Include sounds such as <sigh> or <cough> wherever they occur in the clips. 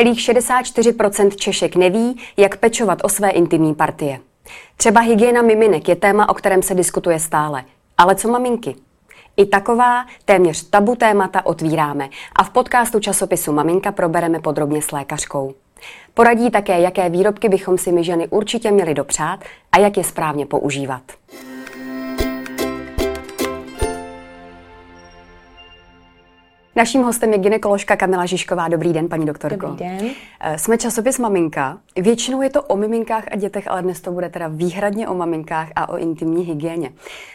Celých 64% Češek neví, jak pečovat o své intimní partie. Třeba hygiena miminek je téma, o kterém se diskutuje stále. Ale co maminky? I taková téměř tabu témata otvíráme a v podcastu časopisu Maminka probereme podrobně s lékařkou. Poradí také, jaké výrobky bychom si my ženy určitě měli dopřát a jak je správně používat. Naším hostem je ginekoložka Kamila Žižková. Dobrý den, paní doktorko. Dobrý den. Eh, jsme časopis Maminka. Většinou je to o miminkách a dětech, ale dnes to bude teda výhradně o maminkách a o intimní hygieně.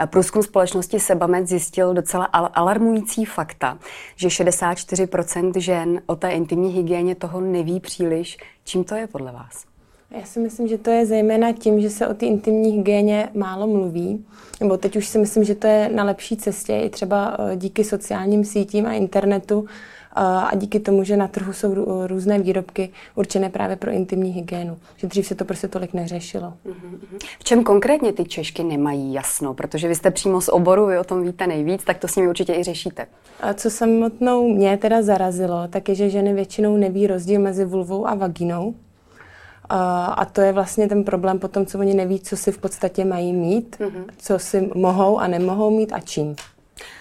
Eh, průzkum společnosti Sebamed zjistil docela alarmující fakta, že 64% žen o té intimní hygieně toho neví příliš. Čím to je podle vás? Já si myslím, že to je zejména tím, že se o té intimní hygieně málo mluví. Nebo teď už si myslím, že to je na lepší cestě, i třeba eh, díky sociálním sítím a internetu eh, a díky tomu, že na trhu jsou různé výrobky určené právě pro intimní hygienu. Že dřív se to prostě tolik neřešilo. V čem konkrétně ty Češky nemají jasno? Protože vy jste přímo z oboru, vy o tom víte nejvíc, tak to s nimi určitě i řešíte. A co samotnou mě teda zarazilo, tak je, že ženy většinou neví rozdíl mezi vulvou a vaginou. A to je vlastně ten problém potom, co oni neví, co si v podstatě mají mít, mm-hmm. co si mohou a nemohou mít a čím.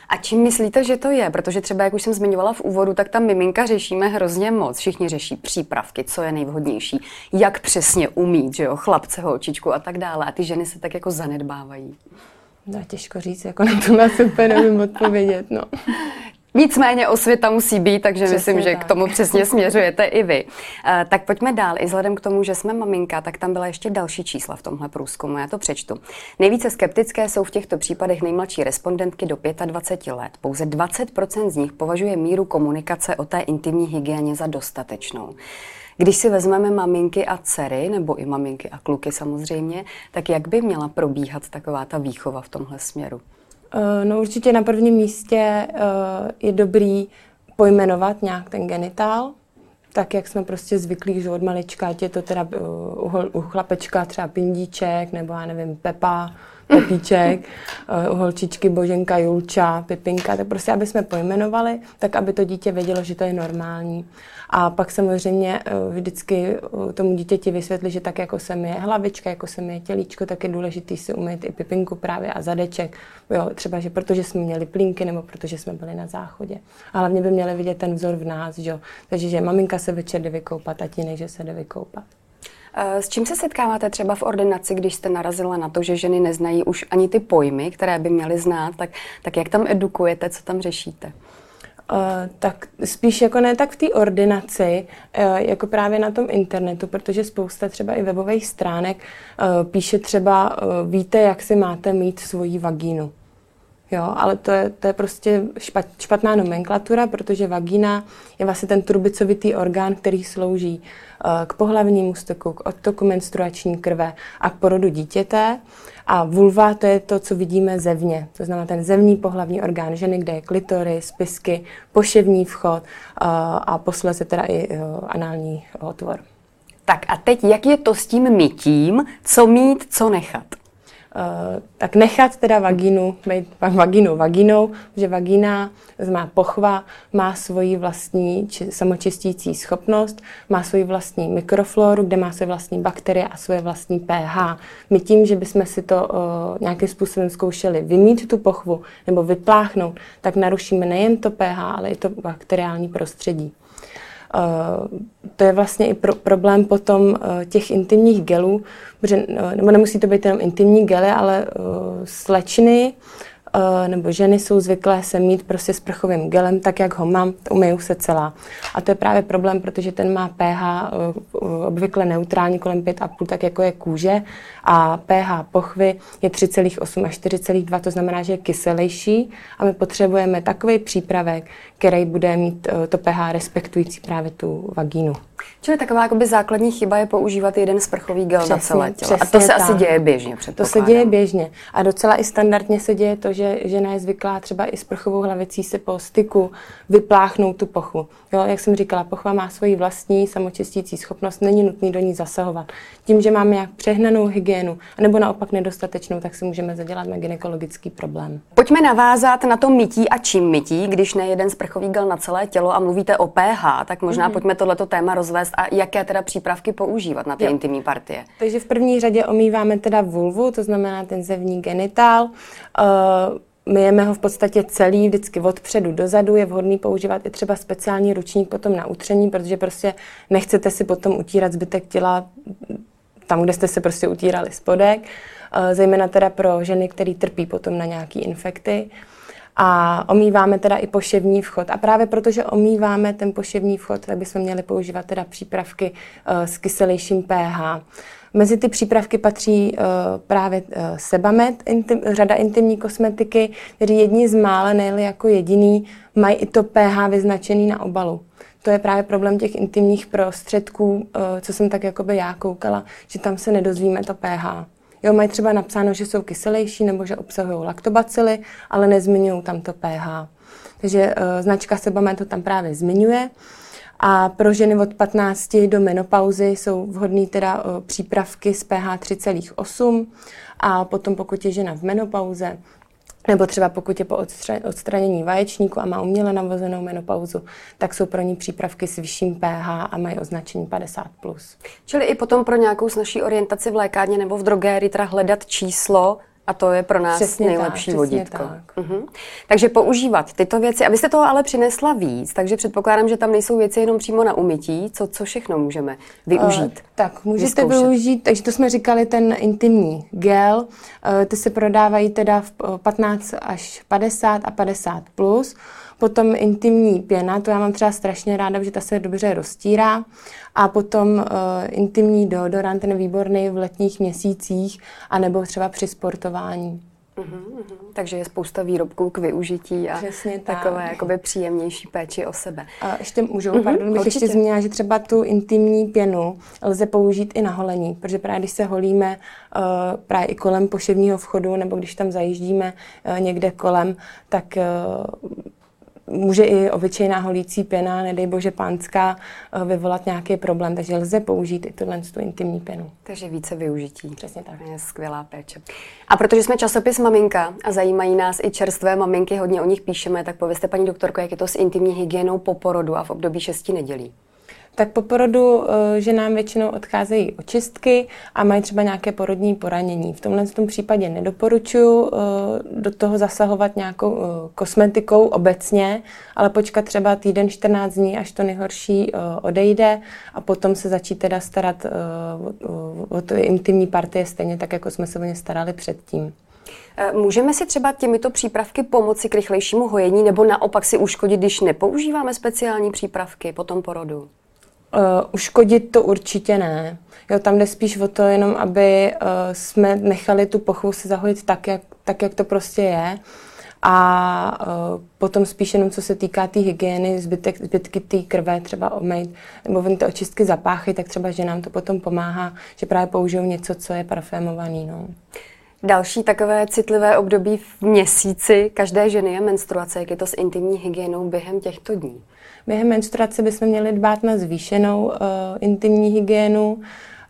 A čím myslíte, že to je? Protože třeba, jak už jsem zmiňovala v úvodu, tak tam miminka řešíme hrozně moc. Všichni řeší přípravky, co je nejvhodnější, jak přesně umít, že jo, chlapce, holčičku a tak dále. A ty ženy se tak jako zanedbávají. No, těžko říct, jako na to na super nevím odpovědět, no. <laughs> Nicméně osvěta musí být, takže přesně myslím, že tak. k tomu přesně <laughs> směřujete i vy. Uh, tak pojďme dál. I vzhledem k tomu, že jsme maminka, tak tam byla ještě další čísla v tomhle průzkumu. Já to přečtu. Nejvíce skeptické jsou v těchto případech nejmladší respondentky do 25 let. Pouze 20% z nich považuje míru komunikace o té intimní hygieně za dostatečnou. Když si vezmeme maminky a dcery, nebo i maminky a kluky samozřejmě, tak jak by měla probíhat taková ta výchova v tomhle směru? Eh, no určitě na prvním místě eh, je dobrý pojmenovat nějak ten genitál, tak jak jsme prostě zvyklí, že od malička, ať je to teda eh, u, u chlapečka třeba pindíček, nebo já nevím, Pepa, Pepíček, u holčičky Boženka, Julča, Pipinka, tak prostě, aby jsme pojmenovali, tak aby to dítě vědělo, že to je normální. A pak samozřejmě eh, vždycky eh, tomu dítěti vysvětlit, že tak jako se mi je hlavička, jako se mi je tělíčko, tak je důležité si umýt i pipinku právě a zadeček. Jo, třeba, že protože jsme měli plínky nebo protože jsme byli na záchodě. A hlavně by měli vidět ten vzor v nás, že? Takže, že maminka se večer jde vykoupat, tatínek, že se jde vykoupat. Eh, s čím se setkáváte třeba v ordinaci, když jste narazila na to, že ženy neznají už ani ty pojmy, které by měly znát, tak, tak jak tam edukujete, co tam řešíte? Uh, tak spíš jako ne tak v té ordinaci, uh, jako právě na tom internetu, protože spousta třeba i webových stránek uh, píše třeba, víte, jak si máte mít svoji vagínu. Jo, ale to je, to je prostě špat, špatná nomenklatura, protože vagína je vlastně ten trubicovitý orgán, který slouží k pohlavnímu stoku, k odtoku menstruační krve a k porodu dítěte. A vulva to je to, co vidíme zevně. To znamená ten zevní pohlavní orgán ženy, kde je klitory, spisky, poševní vchod a posledně teda i anální otvor. Tak a teď, jak je to s tím mytím? Co mít, co nechat? Uh, tak nechat teda vagínu, být vagínu vaginou, že vagína má pochva, má svoji vlastní či, samočistící schopnost, má svoji vlastní mikrofloru, kde má své vlastní bakterie a svoje vlastní pH. My tím, že bychom si to uh, nějakým způsobem zkoušeli vymít tu pochvu nebo vypláchnout, tak narušíme nejen to pH, ale i to bakteriální prostředí. Uh, to je vlastně i pro, problém potom uh, těch intimních gelů, protože, uh, nebo nemusí to být jenom intimní gely, ale slečny Eh, nebo ženy jsou zvyklé se mít prostě s prchovým gelem, tak jak ho mám, umyju se celá. A to je právě problém, protože ten má pH eh, obvykle neutrální kolem 5,5, tak jako je kůže a pH pochvy je 3,8 až 4,2, to znamená, že je kyselější a my potřebujeme takový přípravek, který bude mít eh, to pH respektující právě tu vagínu. Čili taková jakoby základní chyba je používat jeden sprchový gel přesně, na celé tělo. A to se tak. asi děje běžně, To se děje běžně. A docela i standardně se děje to, že žena je zvyklá třeba i sprchovou hlavicí se po styku vypláchnout tu pochu. Jo, jak jsem říkala, pochva má svoji vlastní samočistící schopnost, není nutný do ní zasahovat. Tím, že máme jak přehnanou hygienu, nebo naopak nedostatečnou, tak si můžeme zadělat na gynekologický problém. Pojďme navázat na to mytí a čím mytí, když ne jeden sprchový gel na celé tělo a mluvíte o pH, tak možná mm-hmm. pojďme tohleto téma rozvést rozvést a jaké teda přípravky používat na ty jo. intimní partie. Takže v první řadě omýváme teda vulvu, to znamená ten zevní genitál. Myjeme ho v podstatě celý, vždycky odpředu dozadu. Je vhodný používat i třeba speciální ručník potom na utření, protože prostě nechcete si potom utírat zbytek těla tam, kde jste se prostě utírali spodek. Eh, zejména teda pro ženy, které trpí potom na nějaké infekty. A omýváme teda i poševní vchod. A právě protože omýváme ten poševní vchod, tak bychom měli používat teda přípravky uh, s kyselějším pH. Mezi ty přípravky patří uh, právě uh, Sebamed, intim, řada intimní kosmetiky, kteří jedni z mála, nejli jako jediný, mají i to pH vyznačený na obalu. To je právě problém těch intimních prostředků, uh, co jsem tak jakoby já koukala, že tam se nedozvíme to pH. Jo, mají třeba napsáno, že jsou kyselější nebo že obsahují laktobacily, ale nezmiňují tam to pH. Takže uh, značka Sebamed to tam právě zmiňuje. A pro ženy od 15 do menopauzy jsou vhodné teda přípravky s pH 3,8 a potom pokud je žena v menopauze, nebo třeba pokud je po odstranění vaječníku a má uměle navozenou menopauzu, tak jsou pro ní přípravky s vyšším pH a mají označení 50+. Čili i potom pro nějakou snažší orientaci v lékárně nebo v drogérii teda hledat číslo a to je pro nás přesně nejlepší tak, vodítko. Tak. Uh-huh. Takže používat tyto věci. A vy jste toho ale přinesla víc, takže předpokládám, že tam nejsou věci jenom přímo na umytí. Co, co všechno můžeme využít? Uh, tak, můžete vyzkoušet. využít, takže to jsme říkali, ten intimní gel. Uh, ty se prodávají teda v 15 až 50 a 50 plus. Potom intimní pěna, to já mám třeba strašně ráda, protože ta se dobře roztírá. A potom uh, intimní deodorant, ten výborný v letních měsících, anebo třeba při sportování. Uhum, uhum. Takže je spousta výrobků k využití a Přesně tak. takové jakoby příjemnější péči o sebe. A ještě můžu, uhum, pardon, bych určitě. ještě zmínila, že třeba tu intimní pěnu lze použít i na holení, protože právě když se holíme uh, právě i kolem poševního vchodu, nebo když tam zajíždíme uh, někde kolem, tak uh, může i obyčejná holící pěna, nedej bože pánská, eh, vyvolat nějaký problém, takže lze použít i tuhle tu intimní pěnu. Takže více využití. Přesně tak. Je skvělá péče. A protože jsme časopis Maminka a zajímají nás i čerstvé maminky, hodně o nich píšeme, tak povězte paní doktorko, jak je to s intimní hygienou po porodu a v období šesti nedělí. Tak po porodu eh, že nám většinou odcházejí očistky a mají třeba nějaké porodní poranění. V tomhle tom případě nedoporučuji eh, do toho zasahovat nějakou eh, kosmetikou obecně, ale počkat třeba týden, 14 dní, až to nejhorší odejde a potom se začít teda starat o to intimní partie stejně tak, jako jsme se o ně starali předtím. Můžeme si třeba těmito přípravky pomoci k rychlejšímu hojení nebo naopak si uškodit, když nepoužíváme speciální přípravky po tom porodu? Uh, uškodit to určitě ne. Jo, tam jde spíš o to jenom, aby uh, jsme nechali tu pochvu se zahojit tak jak, tak, jak to prostě je. A uh, potom spíš jenom, co se týká té tý hygieny, zbytek, zbytky té krve třeba omejt, nebo ven ty očistky zapáchy, tak třeba, že nám to potom pomáhá, že právě použijou něco, co je parfémovaný. No. Další takové citlivé období v měsíci každé ženy je menstruace. Jak je to s intimní hygienou během těchto dní? Během menstruace bychom měli dbát na zvýšenou uh, intimní hygienu, uh,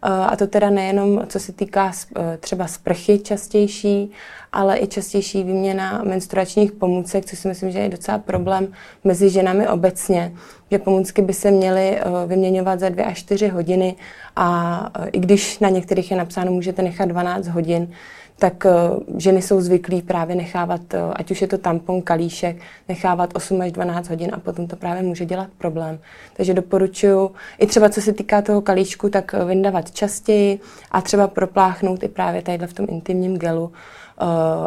a to teda nejenom co se týká uh, třeba sprchy častější, ale i častější výměna menstruačních pomůcek, což si myslím, že je docela problém mezi ženami obecně, že pomůcky by se měly vyměňovat za dvě až čtyři hodiny a i když na některých je napsáno, můžete nechat 12 hodin, tak uh, ženy jsou zvyklí právě nechávat, uh, ať už je to tampon, kalíšek, nechávat 8 až 12 hodin a potom to právě může dělat problém. Takže doporučuji, i třeba co se týká toho kalíčku, tak uh, vyndavat častěji a třeba propláchnout i právě tadyhle v tom intimním gelu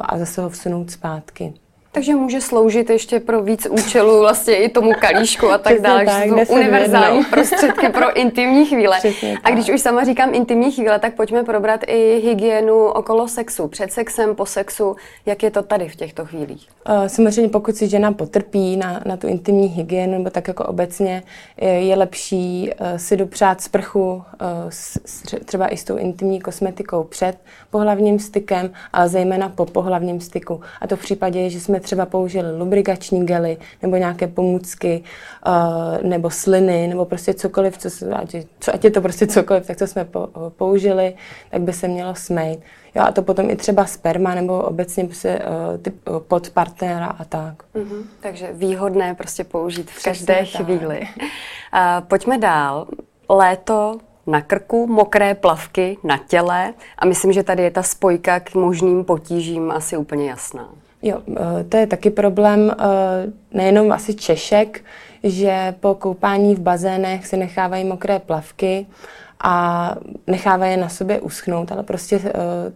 a zase ho vsunout zpátky. Takže může sloužit ještě pro víc účelů, vlastně i tomu kalíšku a tak dále. Tak, jsou univerzální <laughs> prostředky pro intimní chvíle. a když už sama říkám intimní chvíle, tak pojďme probrat i hygienu okolo sexu. Před sexem, po sexu. Jak je to tady v těchto chvílích? Uh, samozřejmě pokud si žena potrpí na, na tu intimní hygienu, nebo tak jako obecně, je, je lepší uh, si dopřát sprchu uh, s, s, třeba i s tou intimní kosmetikou před pohlavním stykem, ale zejména po pohlavním styku. A to v případě, že jsme třeba použili lubrikační gely nebo nějaké pomůcky uh, nebo sliny nebo prostě cokoliv, co, ať, co, ať je to prostě cokoliv, tak co jsme po, použili, tak by se mělo smejt. Jo, a to potom i třeba sperma nebo obecně se, uh, typ, uh, pod partnera a tak. Mm-hmm. Takže výhodné prostě použít v Přesně každé tak. chvíli. Uh, pojďme dál. léto na krku, mokré plavky na těle a myslím, že tady je ta spojka k možným potížím asi úplně jasná. Jo, eh, to je taky problém eh, nejenom asi Češek, že po koupání v bazénech si nechávají mokré plavky a nechávají je na sobě uschnout, ale prostě eh,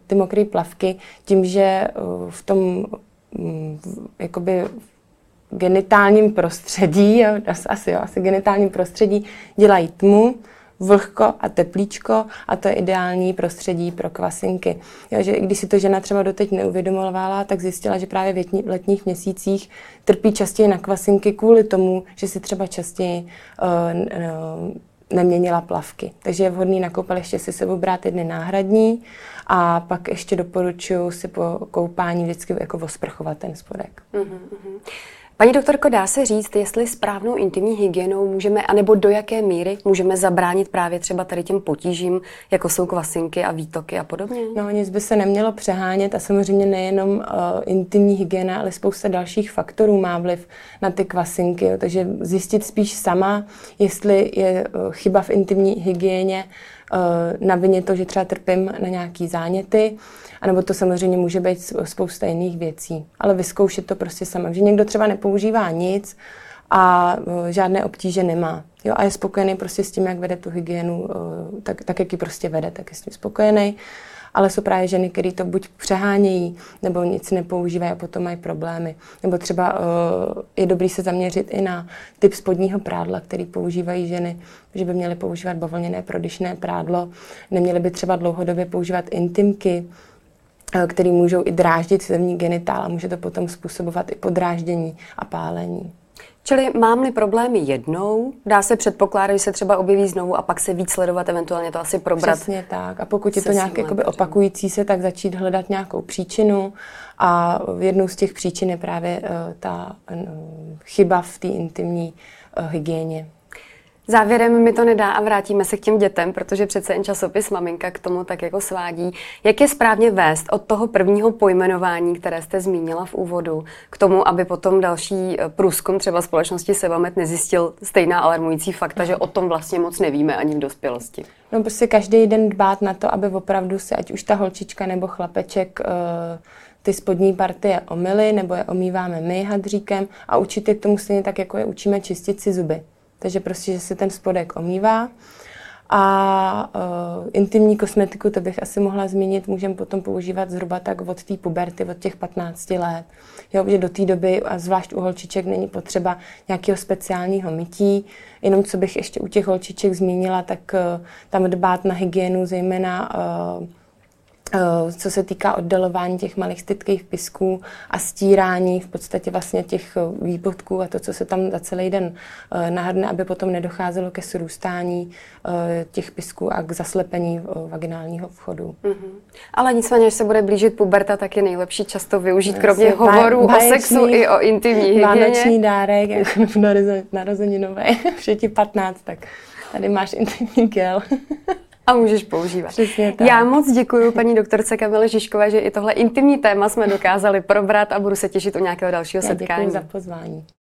ty mokré plavky tím, že v tom mm, jakoby genitálním prostředí, jo, <laughs> asi jo, asi genitálním prostředí dělají tmu, vlhko a teplíčko a to je ideální prostředí pro kvasinky. Jo, že když si to žena třeba doteď neuvědomovala, tak zjistila, že právě v, letních měsících trpí častěji na kvasinky kvůli tomu, že si třeba častěji uh, uh, neměnila plavky. Takže je vhodný na koupaliště si sebou brát jedny náhradní a pak ještě doporučuji si po koupání vždycky jako osprchovat ten spodek. Mm-hmm. Paní doktorko, dá se říct, jestli správnou intimní hygienou můžeme, anebo do jaké míry můžeme zabránit právě třeba tady těm potížím, jako jsou kvasinky a výtoky a podobně? No, nic by se nemělo přehánět a samozřejmě nejenom uh, intimní hygiena, ale spousta dalších faktorů má vliv na ty kvasinky. Jo. Takže zjistit spíš sama, jestli je uh, chyba v intimní hygieně, na vině to, že třeba trpím na nějaký záněty, anebo to samozřejmě může být spousta jiných věcí. Ale vyzkoušet to prostě sama. Že někdo třeba nepoužívá nic a uh, žádné obtíže nemá. Jo, a je spokojený prostě s tím, jak vede tu hygienu, uh, tak, tak jak ji prostě vede, tak je s tím spokojený ale jsou právě ženy, které to buď přehánějí, nebo nic nepoužívají a potom mají problémy. Nebo třeba uh, je dobrý se zaměřit i na typ spodního prádla, který používají ženy, že by měly používat bavlněné prodyšné prádlo, neměly by třeba dlouhodobě používat intimky, eh, které můžou i dráždit zemní genitál a může to potom způsobovat i podráždění a pálení. Čili mám-li problémy jednou, dá se předpokládat, že se třeba objeví znovu a pak se víc sledovat, eventuálně to asi probrat. Přesně tak. A pokud je to nějak jakoby opakující se, tak začít hledat nějakou příčinu. A jednou z těch příčin je právě uh, ta uh, chyba v té intimní uh, hygieně. Závěrem mi to nedá a vrátíme se k těm dětem, protože přece jen časopis Maminka k tomu tak jako svádí. Jak je správně vést od toho prvního pojmenování, které jste zmínila v úvodu, k tomu, aby potom další eh, průzkum třeba společnosti Sevamet nezjistil stejná alarmující fakta, že o tom vlastně moc nevíme ani v dospělosti? No prostě každý den dbát na to, aby opravdu se, ať už ta holčička nebo chlapeček, uh, ty spodní partie omily, nebo je omýváme my hadříkem a učit je k tomu stejně tak, jako je učíme čistit si zuby. Takže prostě, že si ten spodek omývá. A uh, intimní kosmetiku, to bych asi mohla zmínit, můžeme potom používat zhruba tak od té puberty, od těch 15 let. Jo, že do té doby, a zvlášť u holčiček, není potřeba nějakého speciálního mytí. Jenom co bych ještě u těch holčiček zmínila, tak uh, tam dbát na hygienu, zejména uh, co se týká oddalování těch malých stytkých pisků a stírání v podstatě vlastně těch eh, výpotků a to, co se tam za celý den eh, nahrne, aby potom nedocházelo ke srůstání těch pisků a k zaslepení vaginálního vchodu. Mm-hmm. Ale nicméně, když se bude blížit puberta, tak je nejlepší často využít kromě Asi hovorů o sexu i o intimní hygieně. Vánoční dárek, jako <laughs> narozeninové, <laughs> vše ti 15, tak tady máš intimní gel. <laughs> A můžeš používat. Přesně tak. Já moc děkuji paní doktorce Kamile Žižkové, že i tohle intimní téma jsme dokázali probrat a budu se těšit u nějakého dalšího Já setkání. Děkuji za pozvání.